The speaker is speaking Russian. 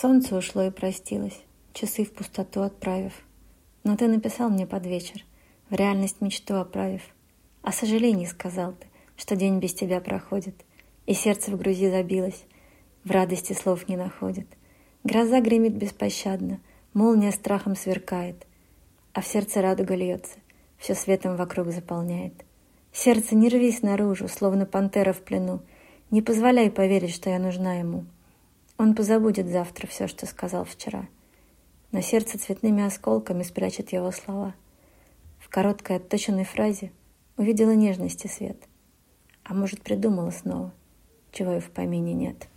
Солнце ушло и простилось, часы в пустоту отправив. Но ты написал мне под вечер, в реальность мечту оправив. О сожалении сказал ты, что день без тебя проходит, и сердце в грузи забилось, в радости слов не находит. Гроза гремит беспощадно, молния страхом сверкает, а в сердце радуга льется, все светом вокруг заполняет. Сердце, не рвись наружу, словно пантера в плену, не позволяй поверить, что я нужна ему. Он позабудет завтра все, что сказал вчера. Но сердце цветными осколками спрячет его слова. В короткой отточенной фразе увидела нежности свет. А может, придумала снова, чего и в помине нет.